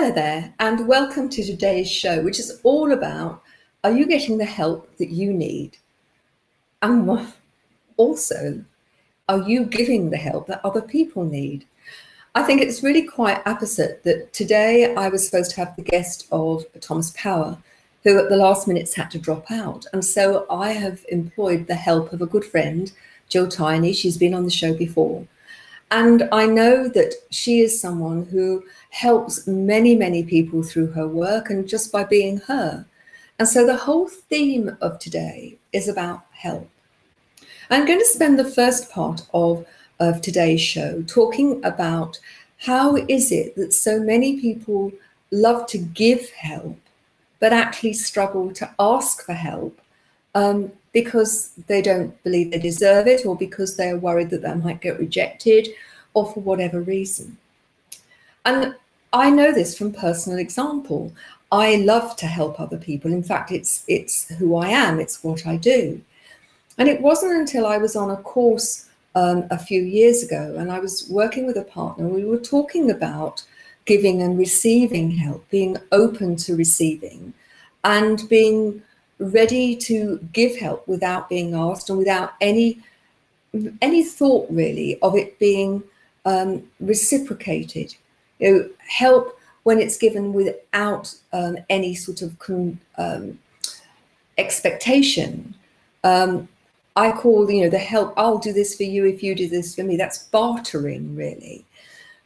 Hello there, and welcome to today's show, which is all about are you getting the help that you need? And also, are you giving the help that other people need? I think it's really quite opposite that today I was supposed to have the guest of Thomas Power, who at the last minutes had to drop out. And so I have employed the help of a good friend, Jill Tiny. She's been on the show before. And I know that she is someone who helps many, many people through her work and just by being her. And so the whole theme of today is about help. I'm going to spend the first part of, of today's show talking about how is it that so many people love to give help, but actually struggle to ask for help um, because they don't believe they deserve it or because they're worried that they might get rejected or for whatever reason. And I know this from personal example. I love to help other people. In fact, it's it's who I am. It's what I do. And it wasn't until I was on a course um, a few years ago, and I was working with a partner. We were talking about giving and receiving help, being open to receiving, and being ready to give help without being asked and without any any thought really of it being um, reciprocated. You know, help when it's given without um, any sort of con- um, expectation. Um, I call you know the help. I'll do this for you if you do this for me. That's bartering, really.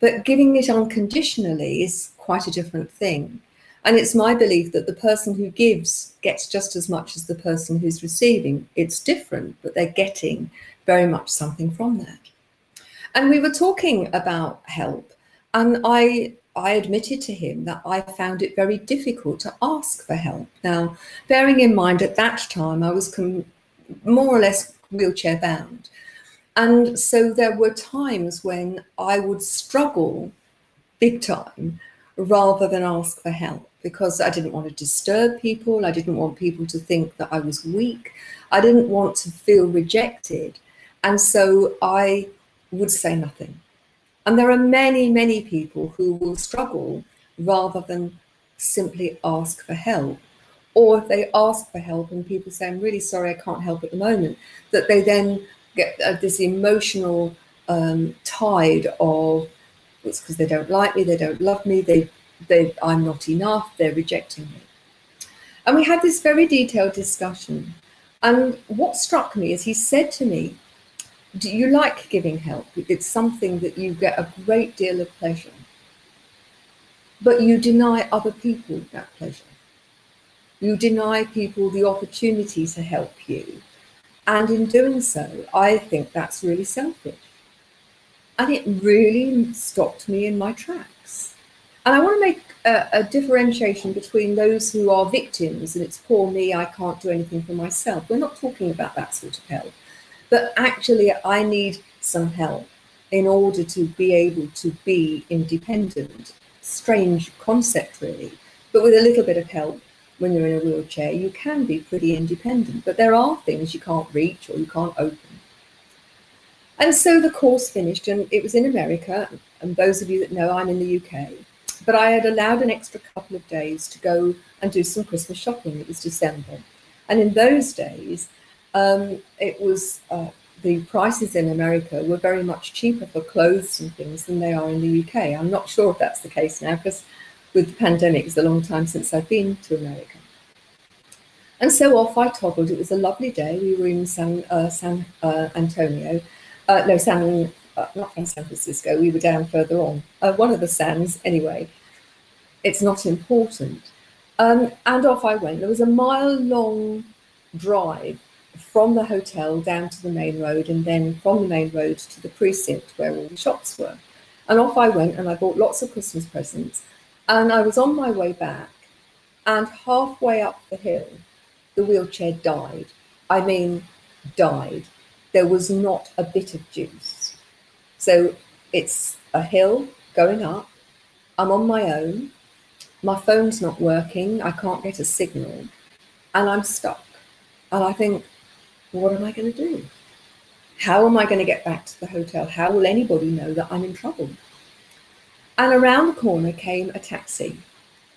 But giving it unconditionally is quite a different thing. And it's my belief that the person who gives gets just as much as the person who's receiving. It's different, but they're getting very much something from that. And we were talking about help, and I I admitted to him that I found it very difficult to ask for help. Now, bearing in mind at that time I was com- more or less wheelchair bound. And so there were times when I would struggle big time rather than ask for help because I didn't want to disturb people. I didn't want people to think that I was weak. I didn't want to feel rejected. And so I would say nothing. And there are many, many people who will struggle rather than simply ask for help. Or if they ask for help and people say, I'm really sorry, I can't help at the moment, that they then get uh, this emotional um, tide of it's because they don't like me, they don't love me, they, they, I'm not enough, they're rejecting me. And we had this very detailed discussion. And what struck me is he said to me, do you like giving help? It's something that you get a great deal of pleasure. But you deny other people that pleasure. You deny people the opportunity to help you. And in doing so, I think that's really selfish. And it really stopped me in my tracks. And I want to make a, a, differentiation between those who are victims and it's poor me, I can't do anything for myself. We're not talking about that sort of help but actually I need some help in order to be able to be independent. Strange concept, really. But with a little bit of help, when you're in a wheelchair, you can be pretty independent. But there are things you can't reach or you can't open. And so the course finished, and it was in America. And those of you that know, I'm in the UK. But I had allowed an extra couple of days to go and do some Christmas shopping. It was December. And in those days, um, it was uh, the prices in America were very much cheaper for clothes and things than they are in the UK. I'm not sure if that's the case now because with the pandemic, it's a long time since I've been to America. And so off I toggled. It was a lovely day. We were in San, uh, San uh, Antonio, uh, no, San, uh, not from San Francisco. We were down further on, uh, one of the sands anyway. It's not important. Um, and off I went. There was a mile long drive from the hotel down to the main road and then from the main road to the precinct where all the shops were. And off I went and I bought lots of Christmas presents. And I was on my way back and halfway up the hill, the wheelchair died. I mean, died. There was not a bit of juice. So it's a hill going up. I'm on my own. My phone's not working. I can't get a signal. And I'm stuck. And I think, what am I going to do? How am I going to get back to the hotel? How will anybody know that I'm in trouble? And around the corner came a taxi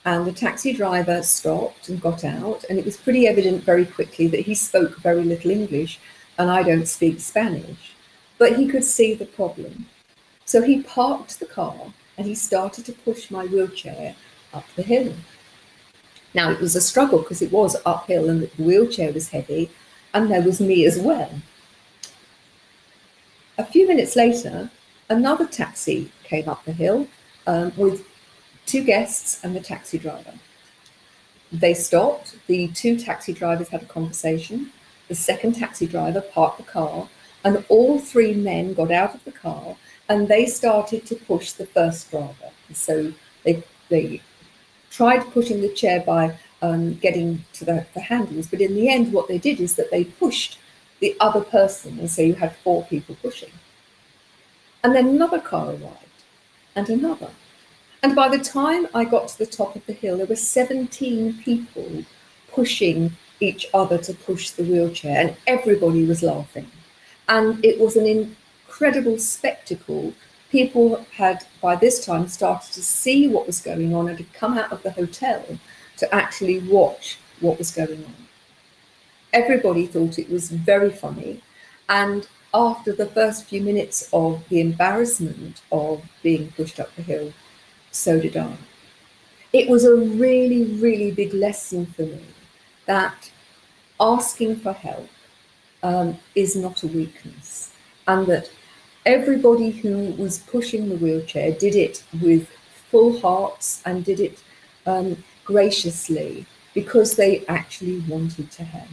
and the taxi driver stopped and got out, and it was pretty evident very quickly that he spoke very little English, and I don't speak Spanish. But he could see the problem. So he parked the car and he started to push my wheelchair up the hill. Now it was a struggle because it was uphill and the wheelchair was heavy, and there was me as well. A few minutes later, another taxi came up the hill um, with two guests and the taxi driver. They stopped. The two taxi drivers had a conversation. The second taxi driver parked the car, and all three men got out of the car and they started to push the first driver. So they they tried pushing the chair by um, getting to the, the handles, but in the end, what they did is that they pushed the other person, and so you had four people pushing. And then another car arrived, and another, and by the time I got to the top of the hill, there were 17 people pushing each other to push the wheelchair, and everybody was laughing. And it was an incredible spectacle. People had, by this time, started to see what was going on and had come out of the hotel to actually watch what was going on. Everybody thought it was very funny. And after the first few minutes of the embarrassment of being pushed up the hill, so did I. It was a really, really big lesson for me that asking for help um, is not a weakness, and that everybody who was pushing the wheelchair did it with full hearts and did it um, graciously because they actually wanted to help.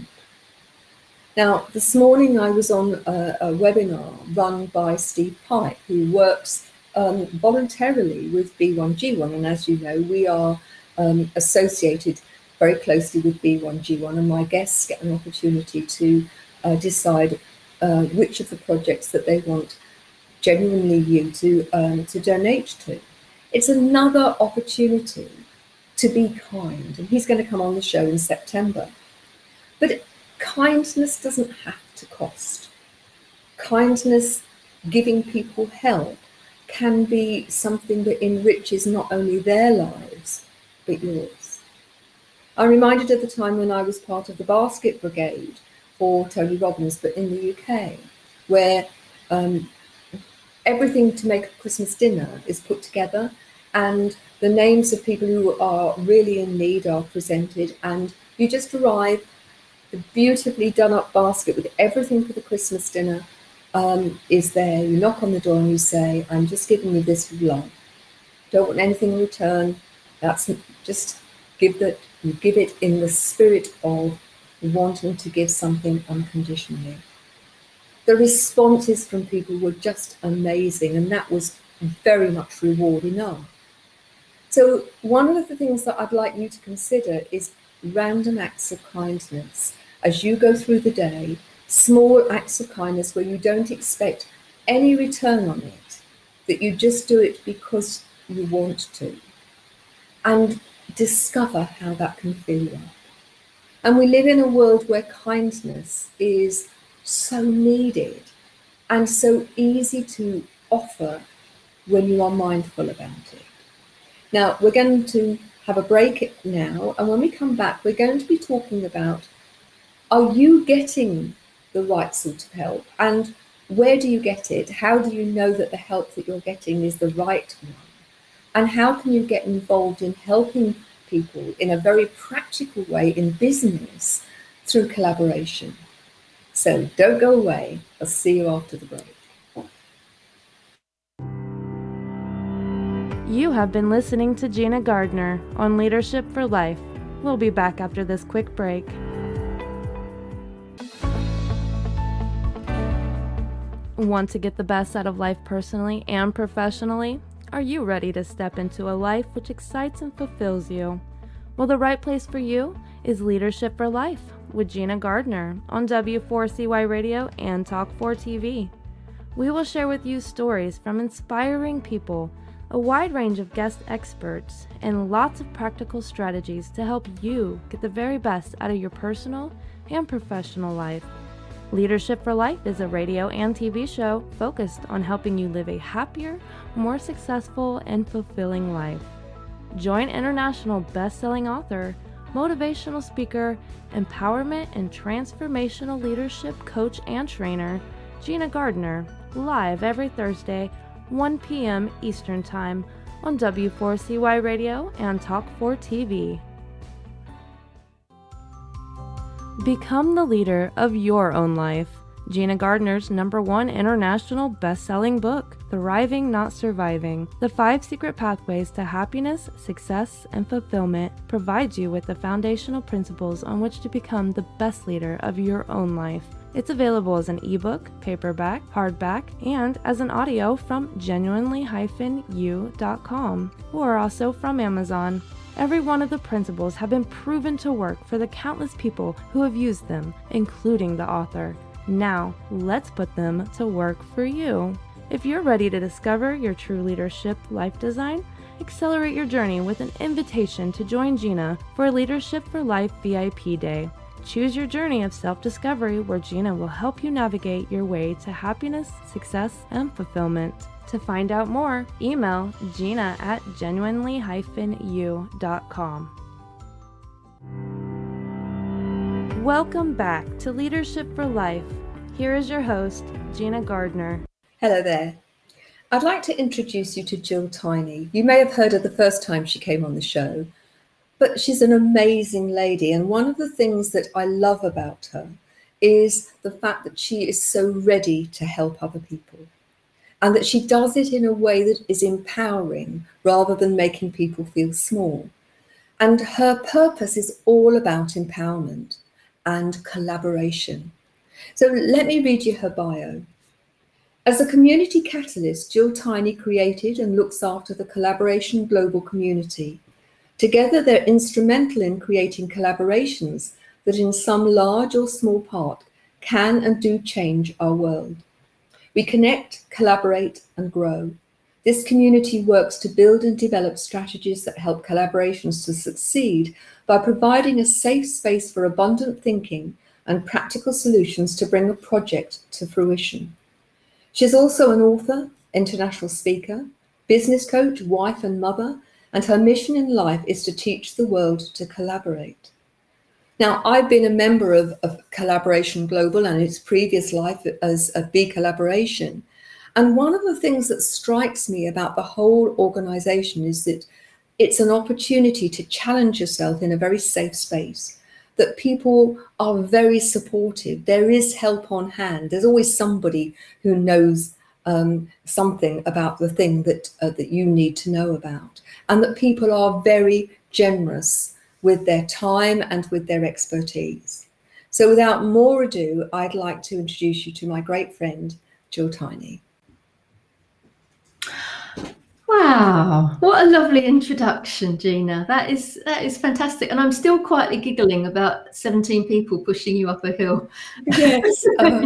Now, this morning I was on a, a webinar run by Steve Pike, who works um, voluntarily with B1G1. And as you know, we are um, associated very closely with B1G1, and my guests get an opportunity to uh, decide uh, which of the projects that they want genuinely you to, um, to donate to. It's another opportunity to be kind, and he's going to come on the show in September. But kindness doesn't have to cost. Kindness, giving people help, can be something that enriches not only their lives, but yours. I'm reminded of the time when I was part of the basket brigade for Tony Robbins, but in the UK, where um, everything to make a Christmas dinner is put together and the names of people who are really in need are presented and you just arrive the beautifully done up basket with everything for the Christmas dinner um, is there. You knock on the door and you say, I'm just giving you this with love. Don't want anything in return. That's just give that you give it in the spirit of wanting to give something unconditionally. The responses from people were just amazing, and that was very much reward enough. So, one of the things that I'd like you to consider is random acts of kindness as you go through the day small acts of kindness where you don't expect any return on it, that you just do it because you want to, and discover how that can fill you up. And we live in a world where kindness is so needed and so easy to offer when you are mindful about it. Now, we're going to have a break now, and when we come back, we're going to be talking about are you getting the right sort of help? And where do you get it? How do you know that the help that you're getting is the right one? And how can you get involved in helping people in a very practical way in business through collaboration. So don't go away. I'll see you after the break. You have been listening to Gina Gardner on Leadership for Life. We'll be back after this quick break. Want to get the best out of life personally and professionally? Are you ready to step into a life which excites and fulfills you? Well, the right place for you is Leadership for Life with Gina Gardner on W4CY Radio and Talk4 TV. We will share with you stories from inspiring people, a wide range of guest experts, and lots of practical strategies to help you get the very best out of your personal and professional life. Leadership for Life is a radio and TV show focused on helping you live a happier, more successful, and fulfilling life. Join international best-selling author, motivational speaker, empowerment and transformational leadership coach and trainer, Gina Gardner, live every Thursday, 1 p.m. Eastern Time on W4CY Radio and Talk4 TV. Become the leader of your own life. Gina Gardner's number one international best selling book, Thriving Not Surviving The Five Secret Pathways to Happiness, Success, and Fulfillment, provides you with the foundational principles on which to become the best leader of your own life. It's available as an ebook, paperback, hardback, and as an audio from genuinely-u.com or also from Amazon. Every one of the principles have been proven to work for the countless people who have used them, including the author. Now, let's put them to work for you. If you're ready to discover your true leadership life design, accelerate your journey with an invitation to join Gina for Leadership for Life VIP Day. Choose your journey of self discovery where Gina will help you navigate your way to happiness, success, and fulfillment. To find out more, email gina at genuinely-u.com. Welcome back to Leadership for Life. Here is your host, Gina Gardner. Hello there. I'd like to introduce you to Jill Tiny. You may have heard her the first time she came on the show, but she's an amazing lady. And one of the things that I love about her is the fact that she is so ready to help other people and that she does it in a way that is empowering rather than making people feel small. And her purpose is all about empowerment and collaboration. So let me read you her bio. As a community catalyst, Jill Tiny created and looks after the Collaboration Global community. Together, they're instrumental in creating collaborations that, in some large or small part, can and do change our world. We connect, collaborate, and grow. This community works to build and develop strategies that help collaborations to succeed by providing a safe space for abundant thinking and practical solutions to bring a project to fruition. She's also an author, international speaker, business coach, wife, and mother, and her mission in life is to teach the world to collaborate. Now, I've been a member of, of Collaboration Global and its previous life as a B Collaboration. And one of the things that strikes me about the whole organization is that it's an opportunity to challenge yourself in a very safe space that people are very supportive there is help on hand there's always somebody who knows um, something about the thing that uh, that you need to know about and that people are very generous with their time and with their expertise. So without more ado i'd like to introduce you to my great friend jill tiny Wow, what a lovely introduction, Gina. That is that is fantastic, and I'm still quietly giggling about 17 people pushing you up a hill. Yes, um,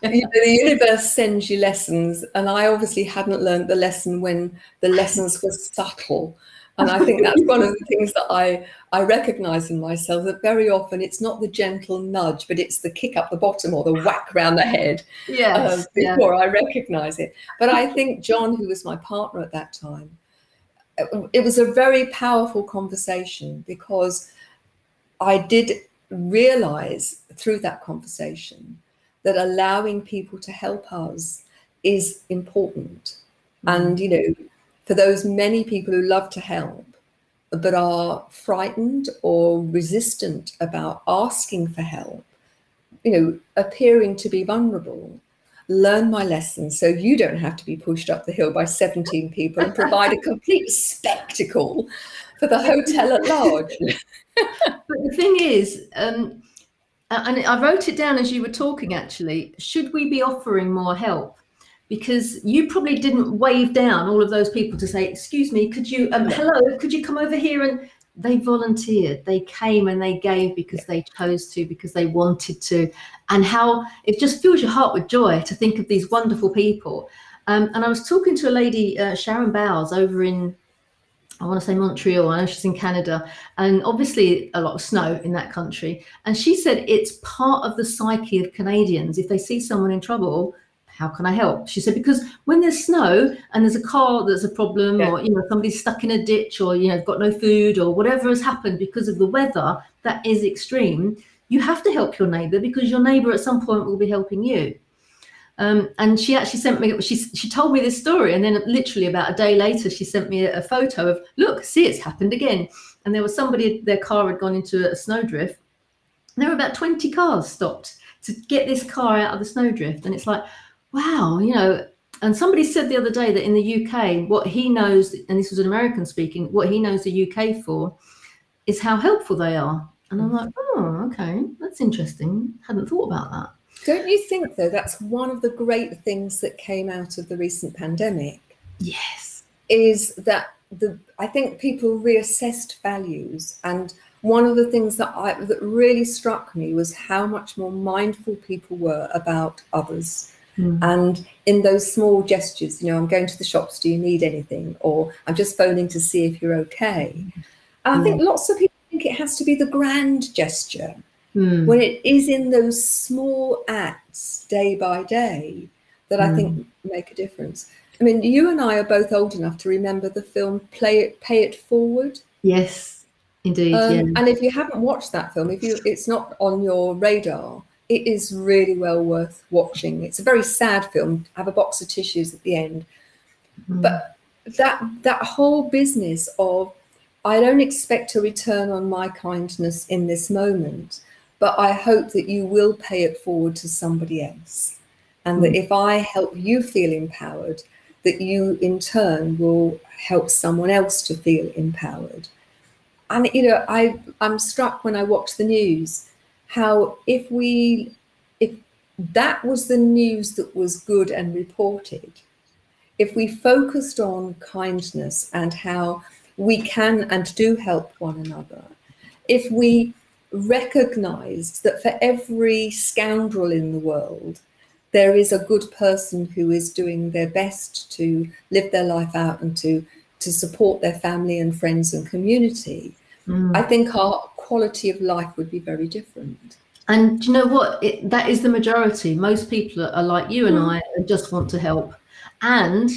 the universe sends you lessons, and I obviously hadn't learned the lesson when the lessons were subtle. And I think that's one of the things that I, I recognize in myself that very often it's not the gentle nudge, but it's the kick up the bottom or the whack round the head yes, uh, before yeah. I recognize it. But I think John, who was my partner at that time, it was a very powerful conversation because I did realize through that conversation that allowing people to help us is important. Mm. And, you know, for those many people who love to help, but are frightened or resistant about asking for help, you know, appearing to be vulnerable, learn my lesson so you don't have to be pushed up the hill by 17 people and provide a complete spectacle for the hotel at large. but the thing is, um, and I wrote it down as you were talking actually, should we be offering more help? Because you probably didn't wave down all of those people to say, excuse me, could you, um, hello, could you come over here and they volunteered they came and they gave because they chose to because they wanted to and how it just fills your heart with joy to think of these wonderful people um, and i was talking to a lady uh, sharon bowles over in I want to say Montreal. I know she's in Canada, and obviously a lot of snow in that country. And she said it's part of the psyche of Canadians. If they see someone in trouble, how can I help? She said, because when there's snow and there's a car that's a problem, yeah. or you know, somebody's stuck in a ditch, or you know, got no food, or whatever has happened because of the weather that is extreme, you have to help your neighbour because your neighbour at some point will be helping you. Um, and she actually sent me she she told me this story, and then literally about a day later, she sent me a, a photo of look, see, it's happened again. And there was somebody, their car had gone into a snowdrift. There were about 20 cars stopped to get this car out of the snowdrift. And it's like, wow, you know, and somebody said the other day that in the UK, what he knows, and this was an American speaking, what he knows the UK for is how helpful they are. And I'm mm. like, oh, okay, that's interesting. Hadn't thought about that. Don't you think, though, that's one of the great things that came out of the recent pandemic? Yes. Is that the I think people reassessed values and one of the things that I that really struck me was how much more mindful people were about others Mm. And in those small gestures, you know, I'm going to the shops, do you need anything? Or I'm just phoning to see if you're okay. I think lots of people think it has to be the grand gesture mm. when it is in those small acts day by day that I think mm. make a difference. I mean, you and I are both old enough to remember the film Play It, Pay It Forward. Yes, indeed. Um, yeah. And if you haven't watched that film, if you it's not on your radar, it is really well worth watching. It's a very sad film. I have a box of tissues at the end, mm. but that that whole business of I don't expect a return on my kindness in this moment, but I hope that you will pay it forward to somebody else, and mm. that if I help you feel empowered, that you in turn will help someone else to feel empowered. And you know, I I'm struck when I watch the news how if we if that was the news that was good and reported if we focused on kindness and how we can and do help one another if we recognized that for every scoundrel in the world there is a good person who is doing their best to live their life out and to to support their family and friends and community mm. i think our quality of life would be very different. And you know what? It, that is the majority. Most people are, like you and mm. I and just want to help. And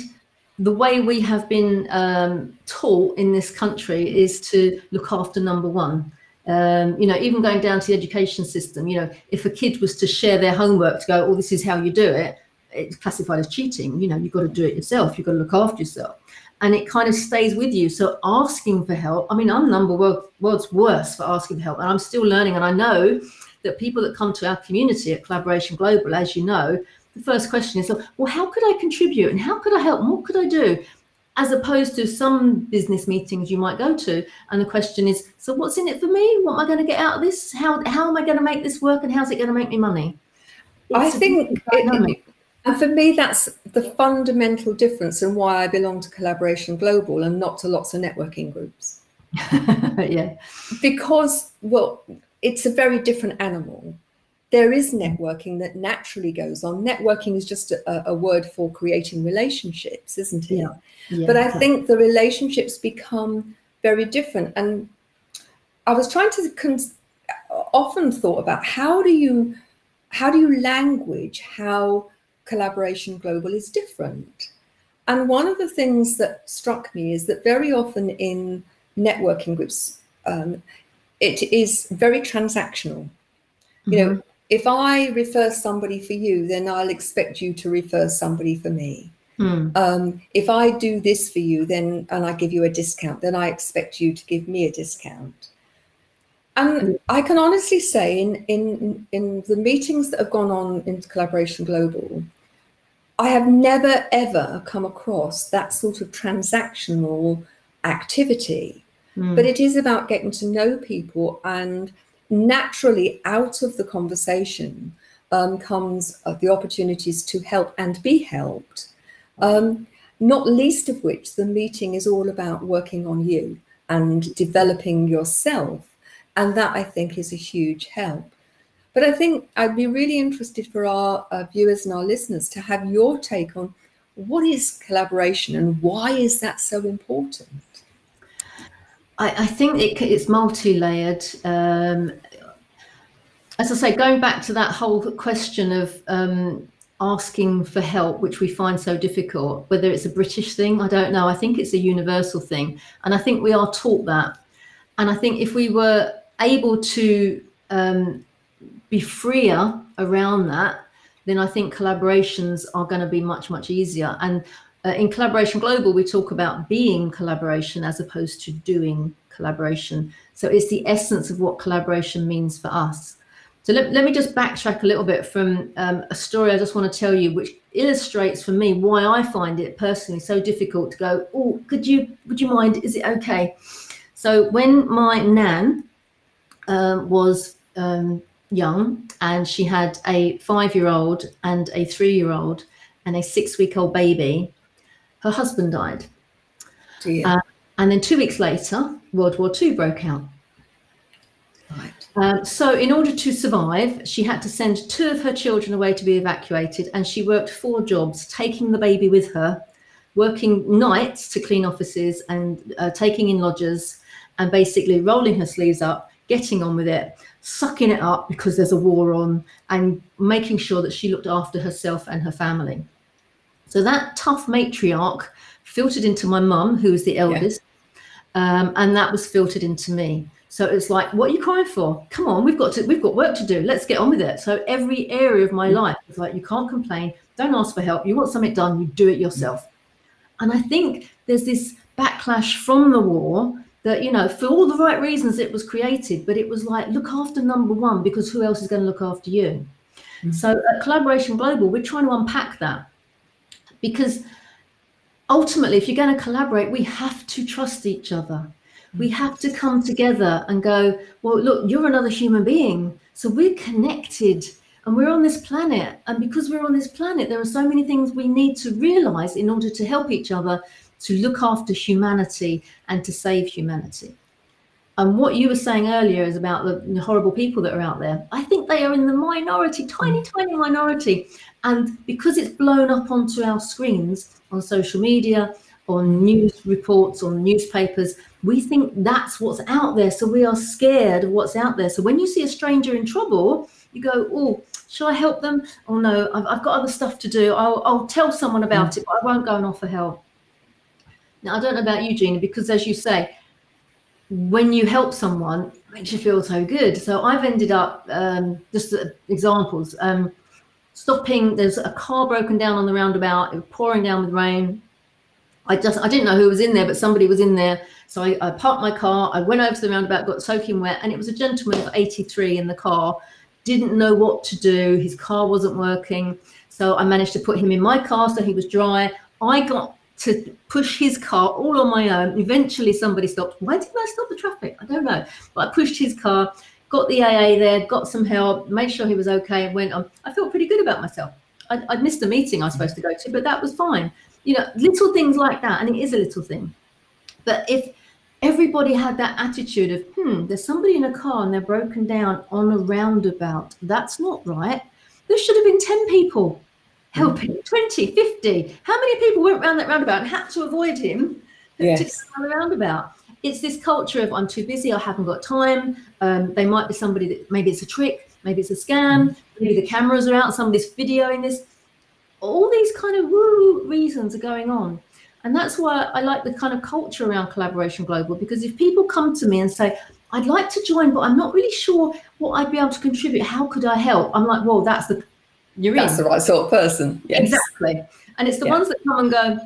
the way we have been um, taught in this country is to look after number one. Um, you know, even going down to the education system, you know, if a kid was to share their homework to go, oh, this is how you do it, it's classified as cheating. You know, you've got to do it yourself. You've got to look after yourself and it kind of stays with you. So asking for help, I mean, I'm number world, world's worst for asking for help, and I'm still learning. And I know that people that come to our community at Collaboration Global, as you know, the first question is, well, how could I contribute and how could I help? And what could I do? As opposed to some business meetings you might go to, and the question is, so what's in it for me? What am I going to get out of this? How how am I going to make this work, and how's it going to make me money? It's I think it, and for me, that's the fundamental difference and why I belong to Collaboration Global and not to lots of networking groups. yeah. Because, well, it's a very different animal. There is networking that naturally goes on. Networking is just a, a word for creating relationships, isn't it? Yeah. yeah but I think the relationships become very different. And I was trying to often thought about how do you how do you language how collaboration global is different. And one of the things that struck me is that very often in networking groups, um, it is very transactional. Mm-hmm. You know, mm-hmm. if I refer somebody for you, then I'll expect you to refer somebody for me. Mm. Um, if I do this for you, then and I give you a discount, then I expect you to give me a discount. And hmm. I can honestly say, in in in the meetings that have gone on in Collaboration Global, I have never ever come across that sort of transactional activity. Mm. But it is about getting to know people and naturally out of the conversation um, comes uh, the opportunities to help and be helped. Um, not least of which the meeting is all about working on you and developing yourself. And that I think is a huge help. But I think I'd be really interested for our uh, viewers and our listeners to have your take on what is collaboration and why is that so important? I, I think it, it's multi-layered. Um, as I say, going back to that whole question of um, asking for help, which we find so difficult, whether it's a British thing, I don't know. I think it's a universal thing. And I think we are taught that. And I think if we were able to um, be freer around that, then I think collaborations are going to be much, much easier. And uh, in Collaboration Global, we talk about being collaboration as opposed to doing collaboration. So it's the essence of what collaboration means for us. So let, let me just backtrack a little bit from um, a story I just want to tell you, which illustrates for me why I find it personally so difficult to go, oh, could you, would you mind, is it okay? So when my nan um, was um, young and she had a five-year-old and a three-year-old and a six-week-old baby, her husband died. Uh, and then two weeks later, World War II broke out. Right. Um, so, in order to survive, she had to send two of her children away to be evacuated, and she worked four jobs, taking the baby with her, working nights to clean offices, and uh, taking in lodgers, and basically rolling her sleeves up, getting on with it, sucking it up because there's a war on, and making sure that she looked after herself and her family. So that tough matriarch filtered into my mum, who was the eldest, yeah. um, and that was filtered into me. So it's like, what are you crying for? Come on, we've got to, we've got work to do. Let's get on with it. So every area of my mm. life is like, you can't complain. Don't ask for help. You want something done, you do it yourself. And I think there's this backlash from the war that, you know, for all the right reasons it was created, but it was like, look after number one because who else is going to look after you? Mm-hmm. So at Collaboration Global, we're trying to unpack that because ultimately, if you're going to collaborate, we have to trust each other we have to come together and go, well, look, you're another human being. So we're connected and we're on this planet. And because we're on this planet, there are so many things we need to realize in order to help each other to look after humanity and to save humanity. And what you were saying earlier is about the horrible people that are out there. I think they are in the minority, tiny, tiny minority. And because it's blown up onto our screens on social media, on news reports, on newspapers, we think that's what's out there. So we are scared of what's out there. So when you see a stranger in trouble, you go, oh, shall I help them? Oh no, I've, I've got other stuff to do. I'll, I'll tell someone about mm. it, but I won't go and offer help. Now, I don't know about you, Gina, because as you say, when you help someone, it makes you feel so good. So I've ended up, um, just examples, um, stopping, there's a car broken down on the roundabout, it was pouring down with rain. I just, I didn't know who was in there, but somebody was in there so I, I parked my car, I went over to the roundabout, got soaking wet, and it was a gentleman of 83 in the car, didn't know what to do. His car wasn't working. So I managed to put him in my car so he was dry. I got to push his car all on my own. Eventually, somebody stopped. Why didn't I stop the traffic? I don't know. But I pushed his car, got the AA there, got some help, made sure he was okay, and went on. I felt pretty good about myself. I, would missed a meeting I was supposed to go to, but that was fine. You know, little things like that, and it is a little thing. But if everybody had that attitude of, hmm, there's somebody in a car and they're broken down on a roundabout. That's not right. There should have been 10 people helping, mm. 20, 50. How many people went around that roundabout and had to avoid him yes. to get around the roundabout? It's this culture of I'm too busy, I haven't got time. Um, they might be somebody that maybe it's a trick, maybe it's a scam, maybe the cameras are out, somebody's videoing this. All these kind of woo reasons are going on. And that's why I like the kind of culture around Collaboration Global, because if people come to me and say, I'd like to join, but I'm not really sure what I'd be able to contribute, how could I help? I'm like, well, that's the you're That's in. the right sort of person. Yes. Exactly. And it's the Yeah. ones that come and go,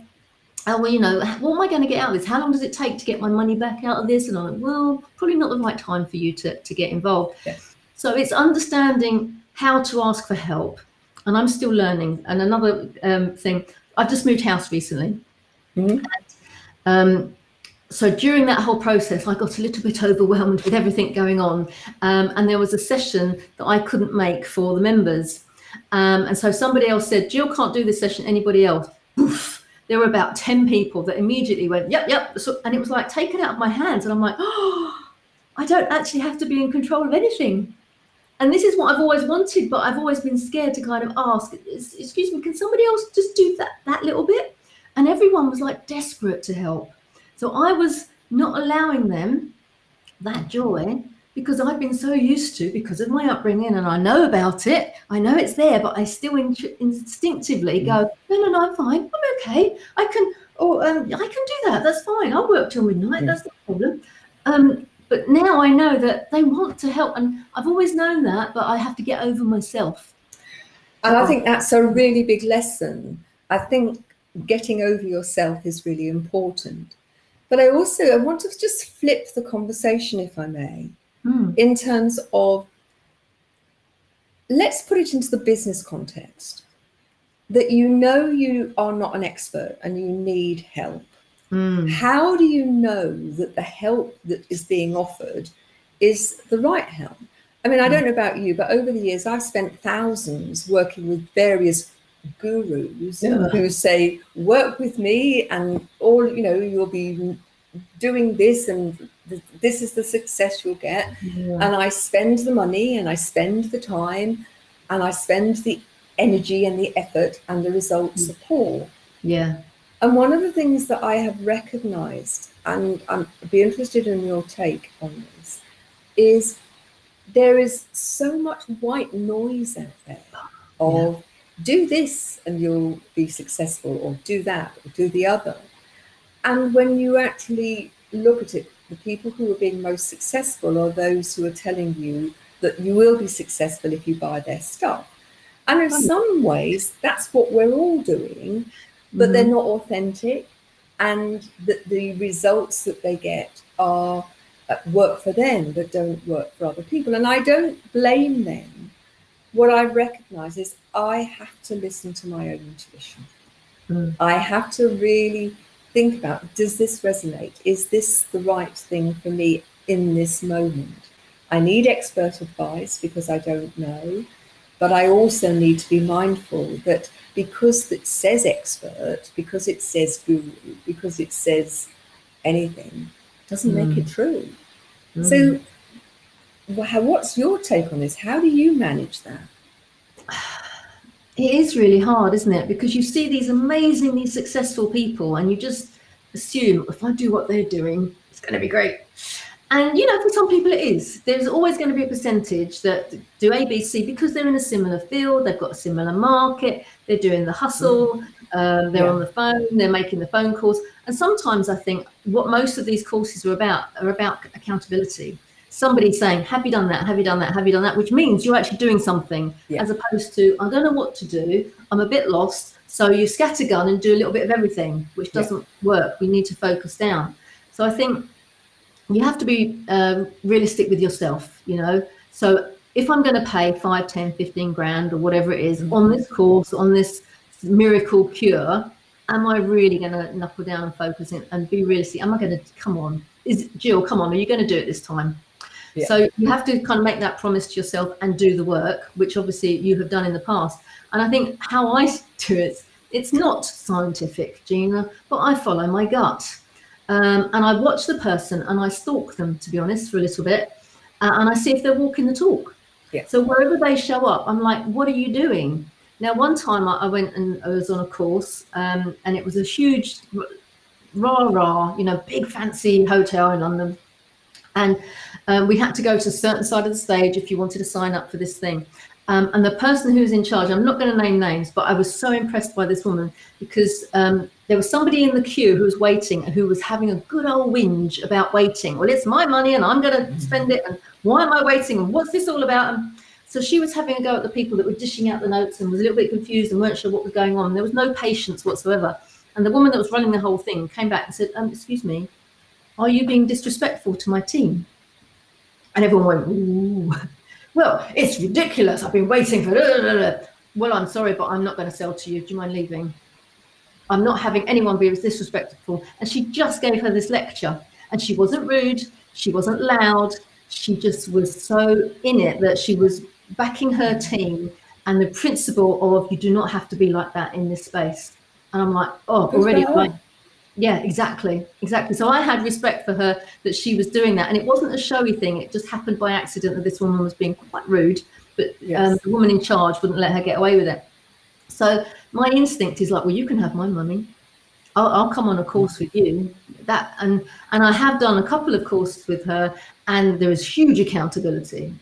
oh, well, you know, what am I going to get out of this? How long does it take to get my money back out of this? And I'm like, well, probably not the right time for you to, to get involved. Yes. So it's understanding how to ask for help. And I'm still learning. And another um, thing, I've just moved house recently. Mhm. Um, so during that whole process, I got a little bit overwhelmed with everything going on. Um, and there was a session that I couldn't make for the members. Um, and so somebody else said, Jill can't do this session, anybody else? Oof. There were about 10 people that immediately went, yep, yep. So, and it was like taken out of my hands. And I'm like, oh, I don't actually have to be in control of anything. And this is what I've always wanted, but I've always been scared to kind of ask, excuse me, can somebody else just do that, that little bit? And everyone was like desperate to help. So I was not allowing them that joy because I've been so used to, because of my upbringing, and I know about it. I know it's there, but I still in, instinctively go, no, no, no, I'm fine. I'm okay. I can, or um, I can do that. That's fine. I'll work till midnight. That's not a problem. Um, but now I know that they want to help, and I've always known that, but I have to get over myself. And I think that's a really big lesson. I think getting over yourself is really important. But I also I want to just flip the conversation, if I may, Hmm. in terms of let's put it into the business context that you know you are not an expert and you need help. Hmm. How do you know that the help that is being offered is the right help? I mean, I don't know about you, but over the years, I've spent thousands working with various gurus Yeah. who say, work with me, and all, you know, you'll be doing this, and this is the success you'll get. And I spend the money, and I spend the time, and I spend the energy and the effort, and the results are poor. Yeah. And one of the things that I have recognized, and I'm- I'd be interested in your take on this, is there is so much white noise out there of do this and you'll be successful, or do that, or do the other. And when you actually look at it, the people who are being most successful are those who are telling you that you will be successful if you buy their stuff. And in some ways, that's what we're all doing but they're not authentic and that the results that they get are uh, work for them but don't work for other people. And i don't blame them. What i recognize is i have to listen to my own intuition. Mm. i have to really think about does this resonate is this the right thing for me in this moment i need expert advice because i don't know but I also need to be mindful that because it says expert, because it says guru, because it says anything, doesn't make it mm. true. Mm. So, what's your take on this? How do you manage that? It is really hard, isn't it? Because you see these amazingly successful people and you just assume if I do what they're doing, it's going to be great. And, you know, for some people it is. There's always going to be a percentage that do ABC because they're in a similar field, they've got a similar market, they're doing the hustle, um, they're Yeah. on the phone, they're making the phone calls. And sometimes I think what most of these courses are about are about accountability. Somebody saying, Have you done that? Have you done that? Have you done that? Which means you're actually doing something Yeah. as opposed to, I don't know what to do. I'm a bit lost. So you scattergun and do a little bit of everything, which doesn't work. We need to focus down. So I think you have to be um, realistic with yourself, you know. So if I'm going to pay 5, 10, 15 grand or whatever it is on this course, on this miracle cure, am I really going to knuckle down and focus in and be realistic? Am I going to, come on, is Jill, come on, are you going to do it this time? Yeah. So you have to kind of make that promise to yourself and do the work, which obviously you have done in the past. And I think how I do it, it's not scientific, Gina, but I follow my gut. Um, and I watch the person and I stalk them, to be honest, for a little bit. Uh, and I see if they're walking the talk. Yeah. So wherever they show up, I'm like, what are you doing? Now, one time I, I went and I was on a course um, and it was a huge, rah rah, you know, big fancy hotel in London. And um, we had to go to a certain side of the stage if you wanted to sign up for this thing. Um, and the person who's in charge, I'm not going to name names, but I was so impressed by this woman because um, there was somebody in the queue who was waiting and who was having a good old whinge about waiting. Well, it's my money and I'm going to spend it. And why am I waiting? And what's this all about? And So she was having a go at the people that were dishing out the notes and was a little bit confused and weren't sure what was going on. There was no patience whatsoever. And the woman that was running the whole thing came back and said, um, Excuse me, are you being disrespectful to my team? And everyone went, Ooh, well, it's ridiculous. I've been waiting for. Well, I'm sorry, but I'm not going to sell to you. Do you mind leaving? I'm not having anyone be disrespectful. And she just gave her this lecture. And she wasn't rude, she wasn't loud, she just was so in it that she was backing her team and the principle of you do not have to be like that in this space. And I'm like, oh, already yeah, exactly, exactly. So I had respect for her that she was doing that, and it wasn't a showy thing. It just happened by accident that this woman was being quite rude, but yes. um, the woman in charge wouldn't let her get away with it. So my instinct is like, well, you can have my money. I'll, I'll, come on a course with you. That and and I have done a couple of courses with her, and there is huge accountability.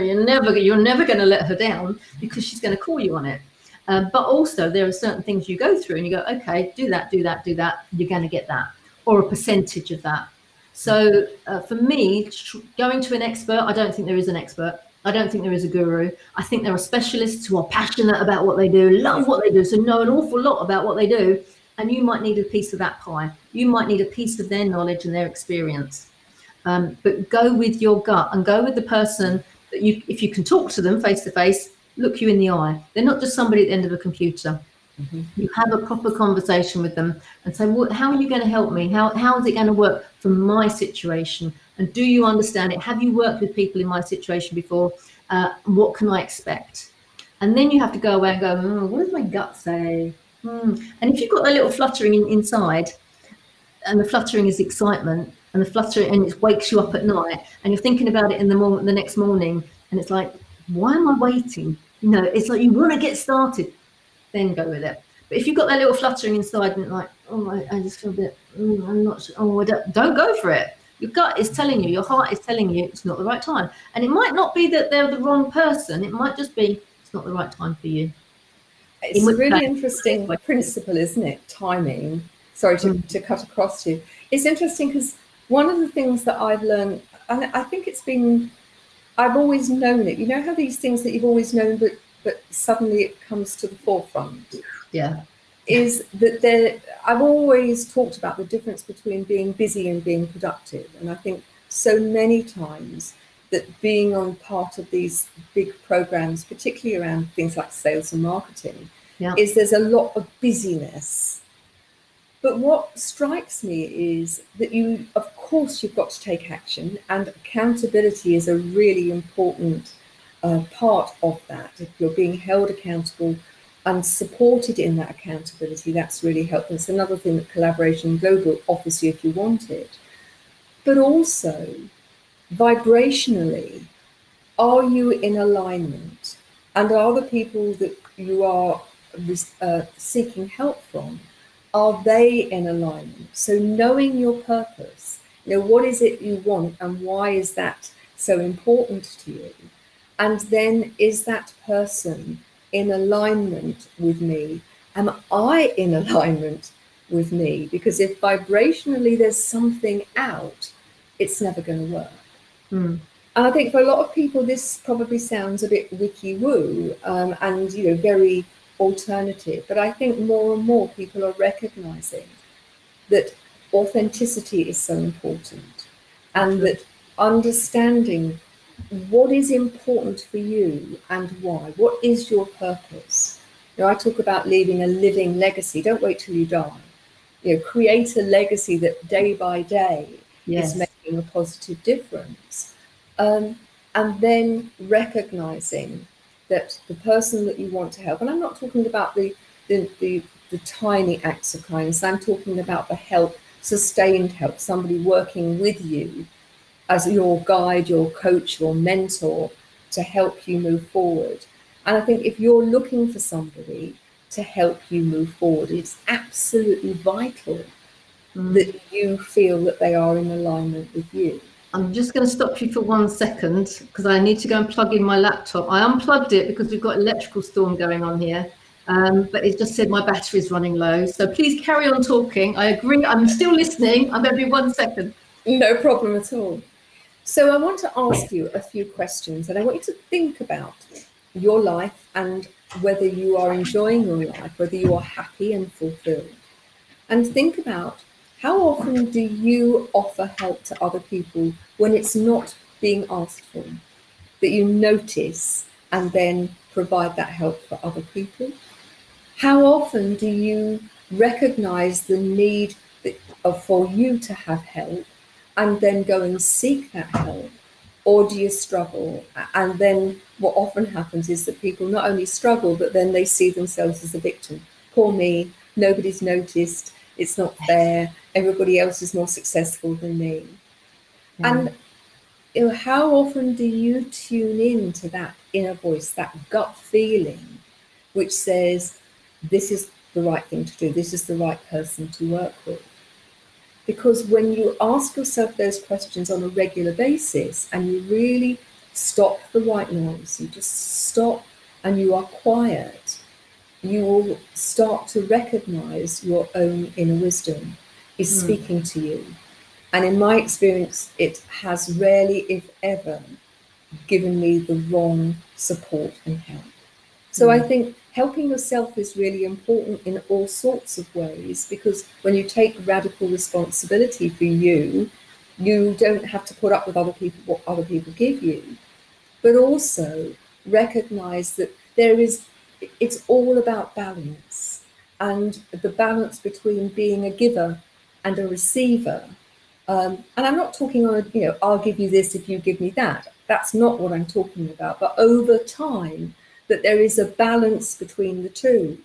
You're never you're never going to let her down because she's going to call you on it. Uh, but also there are certain things you go through, and you go, okay, do that, do that, do that. You're going to get that, or a percentage of that. So uh, for me, going to an expert, I don't think there is an expert. I don't think there is a guru. I think there are specialists who are passionate about what they do, love what they do, so know an awful lot about what they do. And you might need a piece of that pie. You might need a piece of their knowledge and their experience. Um, but go with your gut and go with the person that you, if you can talk to them face to face, look you in the eye. They're not just somebody at the end of a computer. Mm-hmm. You have a proper conversation with them and say, well, how are you going to help me? How, how is it going to work for my situation? And do you understand it? Have you worked with people in my situation before? Uh, what can I expect? And then you have to go away and go, mm, what does my gut say? Mm. And if you've got a little fluttering in, inside, and the fluttering is excitement, and the fluttering and it wakes you up at night, and you're thinking about it in the morning, the next morning, and it's like, why am I waiting? You know, it's like you want to get started, then go with it. But if you've got that little fluttering inside and like, oh, I, I just feel a bit, mm, I'm not sure, oh, don't, don't go for it. Your gut is telling you, your heart is telling you it's not the right time. And it might not be that they're the wrong person, it might just be it's not the right time for you. It's a really interesting principle, isn't it? Timing. Sorry to, mm. to cut across you. It's interesting because one of the things that I've learned, and I think it's been, I've always known it. You know how these things that you've always known, but but suddenly it comes to the forefront. Yeah is that there I've always talked about the difference between being busy and being productive. And I think so many times that being on part of these big programs, particularly around things like sales and marketing, yeah. is there's a lot of busyness. But what strikes me is that you, of course, you've got to take action, and accountability is a really important uh, part of that. If you're being held accountable and supported in that accountability, that's really helpful. It's another thing that Collaboration Global offers you if you want it. But also, vibrationally, are you in alignment? And are the people that you are uh, seeking help from, are they in alignment? So knowing your purpose, you know, what is it you want and why is that so important to you? And then is that person in alignment with me? Am I in alignment with me? Because if vibrationally there's something out, it's never going to work. Mm. And I think for a lot of people, this probably sounds a bit wiki woo um, and you know very alternative. But I think more and more people are recognizing that authenticity is so important, and that understanding what is important for you and why? What is your purpose? You know, I talk about leaving a living legacy. Don't wait till you die. You know, create a legacy that day by day yes. is making a positive difference. Um, and then recognizing that the person that you want to help, and I'm not talking about the the, the, the tiny acts of kindness, I'm talking about the help, sustained help, somebody working with you as your guide, your coach, your mentor to help you move forward. And I think if you're looking for somebody to help you move forward, it's absolutely vital mm. that you feel that they are in alignment with you. I'm just going to stop you for one second because I need to go and plug in my laptop. I unplugged it because we've got electrical storm going on here. Um, but it just said my battery is running low. So please carry on talking. I agree. I'm still listening. I'm going to be one second. No problem at all. So I want to ask you a few questions, and I want you to think about your life and whether you are enjoying your life, whether you are happy and fulfilled. And think about how often do you offer help to other people when it's not being asked for, that you notice and then provide that help for other people? How often do you recognize the need for you to have help and then go and seek that help? Or do you struggle? And then what often happens is that people not only struggle, but then they see themselves as a victim. Poor me, nobody's noticed, it's not fair, everybody else is more successful than me. Mm. And you know, how often do you tune in to that inner voice, that gut feeling, which says, this is the right thing to do, this is the right person to work with? Because when you ask yourself those questions on a regular basis and you really stop the white noise, you just stop and you are quiet, you will start to recognize your own inner wisdom is mm. speaking to you. And in my experience, it has rarely, if ever, given me the wrong support and help. So mm. I think helping yourself is really important in all sorts of ways because when you take radical responsibility for you, you don't have to put up with other people what other people give you, but also recognize that there is it's all about balance and the balance between being a giver and a receiver. Um, and I'm not talking on, you know, I'll give you this if you give me that. That's not what I'm talking about. But over time, that there is a balance between the two,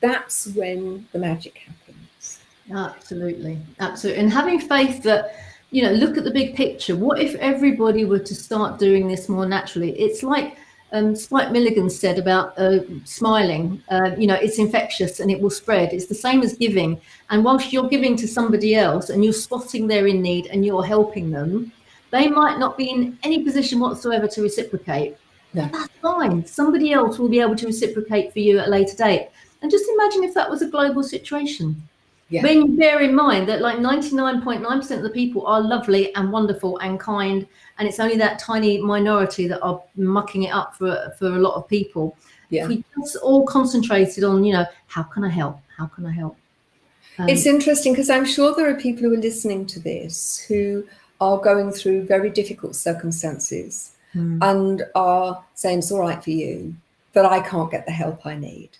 that's when the magic happens. Absolutely, absolutely. And having faith that, you know, look at the big picture. What if everybody were to start doing this more naturally? It's like um, Spike Milligan said about uh, smiling, uh, you know, it's infectious and it will spread. It's the same as giving. And whilst you're giving to somebody else and you're spotting they're in need and you're helping them, they might not be in any position whatsoever to reciprocate. No. That's fine. Somebody else will be able to reciprocate for you at a later date. And just imagine if that was a global situation. Yeah. When you bear in mind that like 99.9% of the people are lovely and wonderful and kind, and it's only that tiny minority that are mucking it up for, for a lot of people. Yeah. If we just all concentrated on, you know, how can I help? How can I help? Um, it's interesting because I'm sure there are people who are listening to this who are going through very difficult circumstances mm. and are saying it's all right for you, but I can't get the help I need.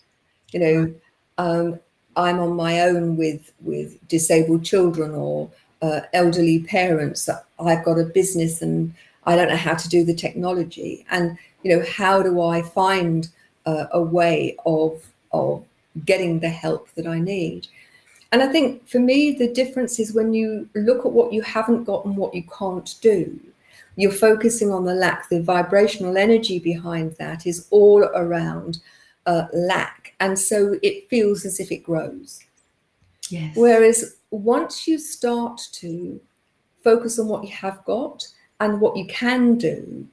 You know, um, I'm on my own with with disabled children or uh, elderly parents. I've got a business and I don't know how to do the technology. And you know, how do I find uh, a way of of getting the help that I need? And I think for me, the difference is when you look at what you haven't got and what you can't do, you're focusing on the lack. The vibrational energy behind that is all around uh, lack. And so it feels as if it grows. Yes. Whereas once you start to focus on what you have got and what you can do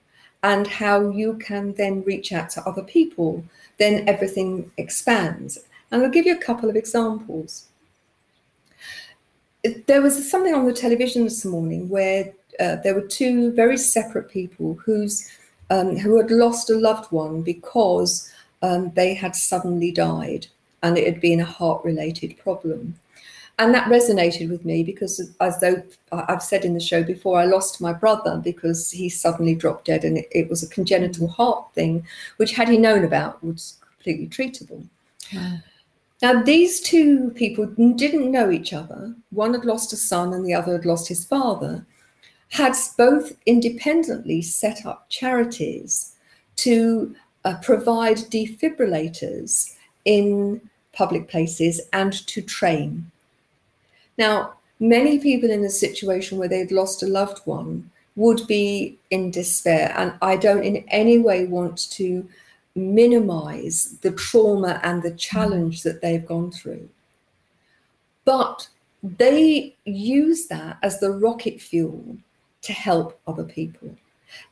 and how you can then reach out to other people, then everything expands. And I'll give you a couple of examples. There was something on the television this morning where uh, there were two very separate people whose um, who had lost a loved one because um, they had suddenly died and it had been a heart related problem. And that resonated with me because, as though I've said in the show before, I lost my brother because he suddenly dropped dead and it, it was a congenital heart thing, which, had he known about, was completely treatable. Yeah. Now, these two people didn't know each other. One had lost a son and the other had lost his father had both independently set up charities to uh, provide defibrillators in public places and to train. Now, many people in a situation where they'd lost a loved one would be in despair, and I don't in any way want to minimize the trauma and the challenge that they've gone through. But they use that as the rocket fuel to help other people.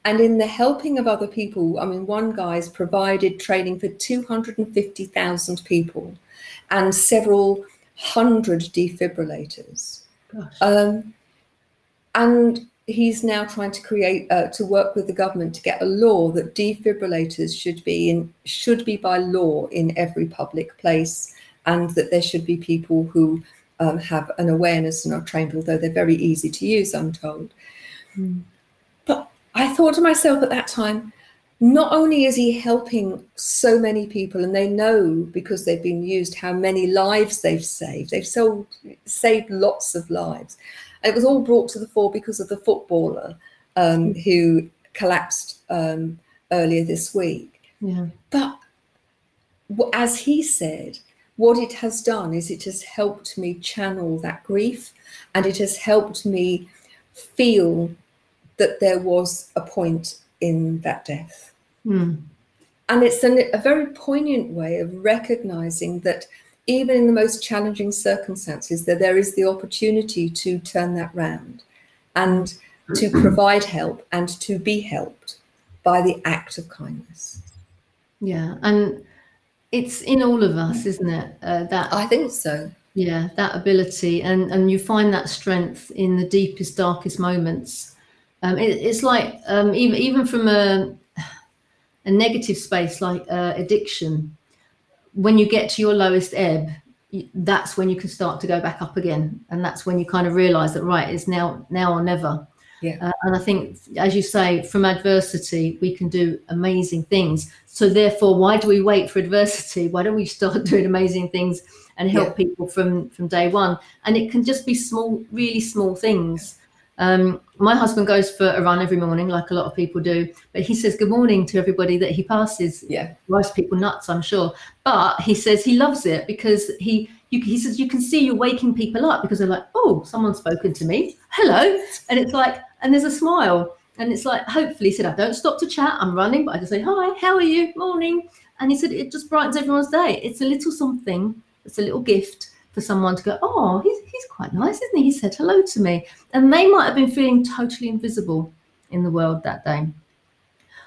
And in the helping of other people, I mean, one guy's provided training for 250,000 people and several hundred defibrillators. Um, and he's now trying to create uh, to work with the government to get a law that defibrillators should be in should be by law in every public place, and that there should be people who um, have an awareness and are trained, although they're very easy to use, I'm told. Mm. I thought to myself at that time, not only is he helping so many people, and they know because they've been used how many lives they've saved. They've sold, saved lots of lives. It was all brought to the fore because of the footballer um, hmm. who collapsed um, earlier this week. Yeah. But as he said, what it has done is it has helped me channel that grief and it has helped me feel that there was a point in that death. Mm. And it's an, a very poignant way of recognizing that even in the most challenging circumstances, that there is the opportunity to turn that round and to provide help and to be helped by the act of kindness. Yeah, and it's in all of us, isn't it? Uh, that I think so. Yeah, that ability, and and you find that strength in the deepest, darkest moments. Um, it, it's like um, even even from a a negative space like uh, addiction when you get to your lowest ebb that's when you can start to go back up again. And that's when you kind of realize that right it's now now or never. Yeah. Uh, and i think as you say from adversity we can do amazing things. So therefore why do we wait for adversity? Why don't we start doing amazing things and help yeah. people from from day one? And it can just be small really small things um, my husband goes for a run every morning, like a lot of people do, but he says good morning to everybody that he passes. Yeah, drives people nuts, I'm sure. But he says he loves it because he you, he says you can see you're waking people up because they're like, oh, someone's spoken to me, hello, and it's like, and there's a smile, and it's like, hopefully, he said I don't stop to chat, I'm running, but I just say hi, how are you, morning, and he said it just brightens everyone's day. It's a little something, it's a little gift for someone to go, oh, he's, he's quite nice, isn't he? He said hello to me. And they might have been feeling totally invisible in the world that day.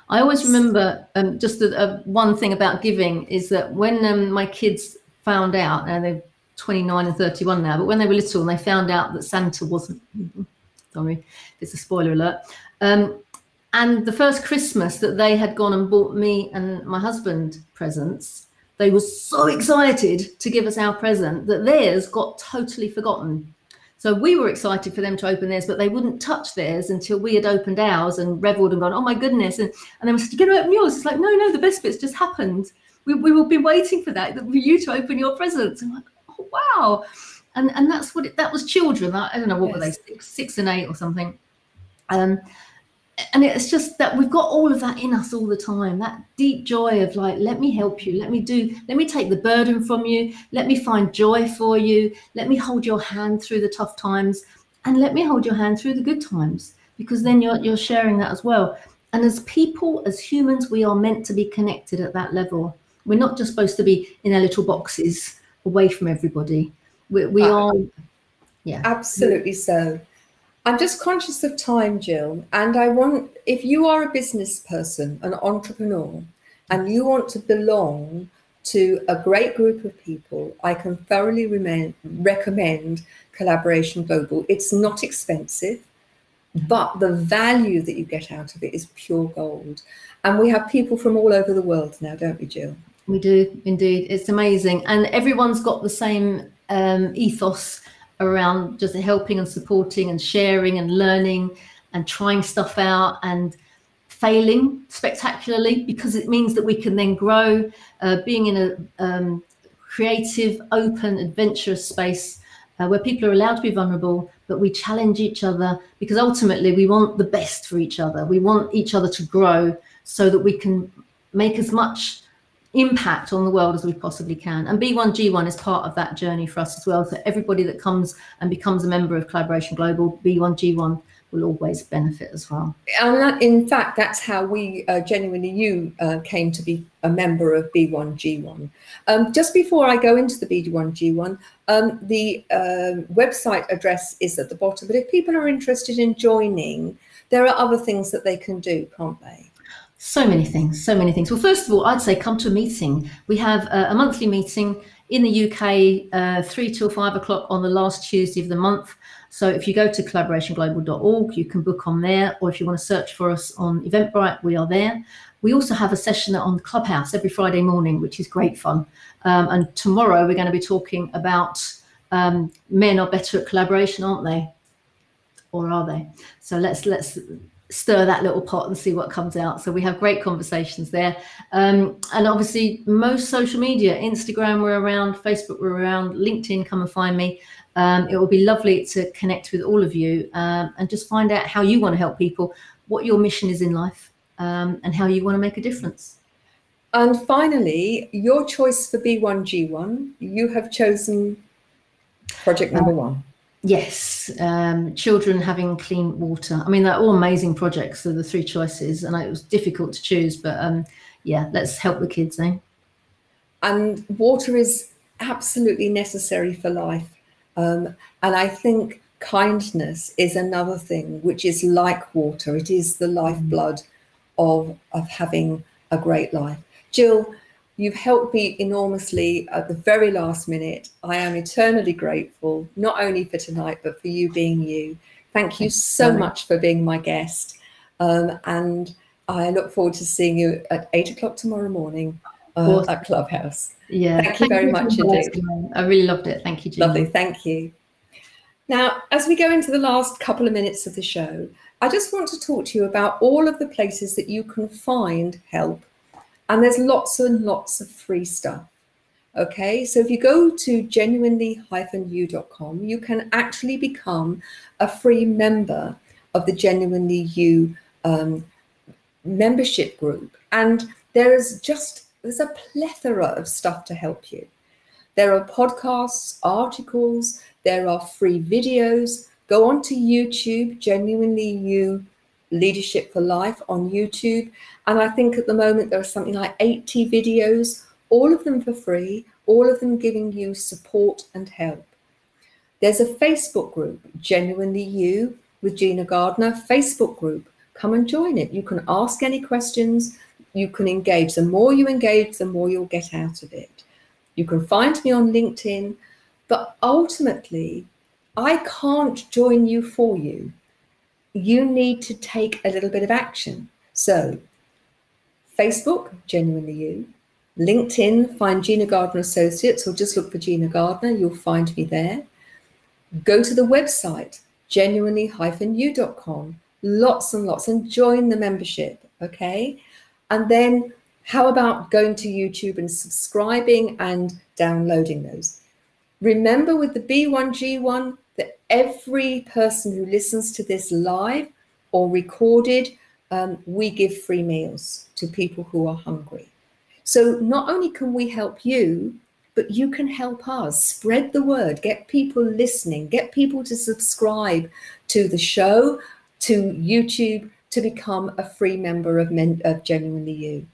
I always remember um, just a, one thing about giving is that when um, my kids found out, and they're 29 and 31 now, but when they were little and they found out that Santa wasn't, sorry, it's a spoiler alert. Um, and the first Christmas that they had gone and bought me and my husband presents, they were so excited to give us our present that theirs got totally forgotten. So we were excited for them to open theirs, but they wouldn't touch theirs until we had opened ours and reveled and gone, oh my goodness. And, and they were saying, you going to open yours? It's like, no, no, the best bit's just happened. We, we will be waiting for that, for you to open your presents. I'm like, oh, wow. And, and that's what it, that was children. I, I don't know, what yes. were they, six, six and eight or something. Um, and it's just that we've got all of that in us all the time that deep joy of like let me help you let me do let me take the burden from you let me find joy for you let me hold your hand through the tough times and let me hold your hand through the good times because then you're you're sharing that as well. And as people as humans we are meant to be connected at that level. We're not just supposed to be in our little boxes away from everybody. We, we uh, are yeah. absolutely so I'm just conscious of time, Jill, and I want, if you are a business person, an entrepreneur, and you want to belong to a great group of people, I can thoroughly remain, recommend Collaboration Global. It's not expensive, but the value that you get out of it is pure gold. And we have people from all over the world now, don't we, Jill? We do indeed. It's amazing. And everyone's got the same um, ethos around just helping and supporting and sharing and learning and trying stuff out and failing spectacularly because it means that we can then grow uh, being in a um, creative open adventurous space uh, where people are allowed to be vulnerable but we challenge each other because ultimately we want the best for each other. We want each other to grow so that we can make as much impact on the world as we possibly can. And B1G1 is part of that journey for us as well. So everybody that comes and becomes a member of Collaboration Global, B1G1 will always benefit as well. And that, in fact, that's how we uh, genuinely you uh, came to be a member of B1G1. Um, just before I go into the B1G1, um, the uh, website address is at the bottom. But if people are interested in joining, there are other things that they can do, can't they? So many things, so many things. Well, first of all, I'd say come to a meeting. We have a, a monthly meeting in the UK, uh, three till five o'clock on the last Tuesday of the month. So if you go to collaborationglobal.org, you can book on there, or if you want to search for us on Eventbrite, we are there. We also have a session on Clubhouse every Friday morning, which is great fun. Um, and tomorrow we're going to be talking about um, men are better at collaboration, aren't they? Or are they? So let's let's stir that little pot and see what comes out. So we have great conversations there. Um, and obviously, most social media, Instagram, we're around, Facebook, we're around, LinkedIn, come and find me. Um, it will be lovely to connect with all of you um, and just find out how you want to help people, what your mission is in life, um, and how you want to make a difference. And finally, your choice for B1G1, you have chosen project number one. Yes, um, children having clean water. I mean, they're all amazing projects. Are the three choices, and it was difficult to choose, but um, yeah, let's help the kids, eh? And water is absolutely necessary for life. Um, and I think kindness is another thing, which is like water. It is the lifeblood of, of having a great life. Jill, you've helped me enormously at the very last minute. I am eternally grateful, not only for tonight, but for you being you. Thank you so much for being my guest. Um, and I look forward to seeing you at eight o'clock tomorrow morning uh, at Clubhouse. Yeah. Thank you very much indeed. I really loved it. Thank you, Gina. Lovely. Thank you. Now, as we go into the last couple of minutes of the show, I just want to talk to you about all of the places that you can find help. And there's lots and lots of free stuff. Okay, so if you go to genuinely-you.com, you can actually become a free member of the Genuinely You um, membership group. And there is just there's a plethora of stuff to help you. There are podcasts, articles, there are free videos. Go on to YouTube, Genuinely You Leadership for Life on YouTube. And I think at the moment there are something like 80 videos, all of them for free, all of them giving you support and help. There's a Facebook group, Genuinely You with Gina Gardner, Facebook group. Come and join it. You can ask any questions you can engage. The more you engage, the more you'll get out of it. You can find me on LinkedIn, but ultimately, I can't join you for you. You need to take a little bit of action. So, Facebook, genuinely you. LinkedIn, find Gina Gardner Associates or just look for Gina Gardner, you'll find me there. Go to the website, genuinely-you.com, lots and lots, and join the membership, okay? And then how about going to YouTube and subscribing and downloading those? Remember with the B1G1 that every person who listens to this live or recorded, um, we give free meals to people who are hungry. So not only can we help you, but you can help us spread the word, get people listening, get people to subscribe to the show, to YouTube, to become a free member of, Men- of Genuinely You.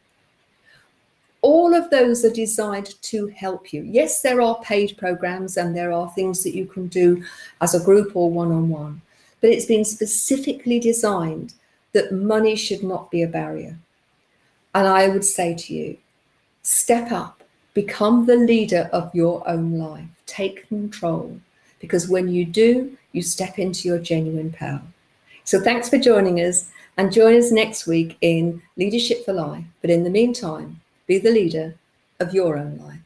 All of those are designed to help you. Yes, there are paid programs and there are things that you can do as a group or one on one, but it's been specifically designed that money should not be a barrier. And I would say to you, step up, become the leader of your own life, take control, because when you do, you step into your genuine power. So thanks for joining us and join us next week in Leadership for Life. But in the meantime, be the leader of your own life.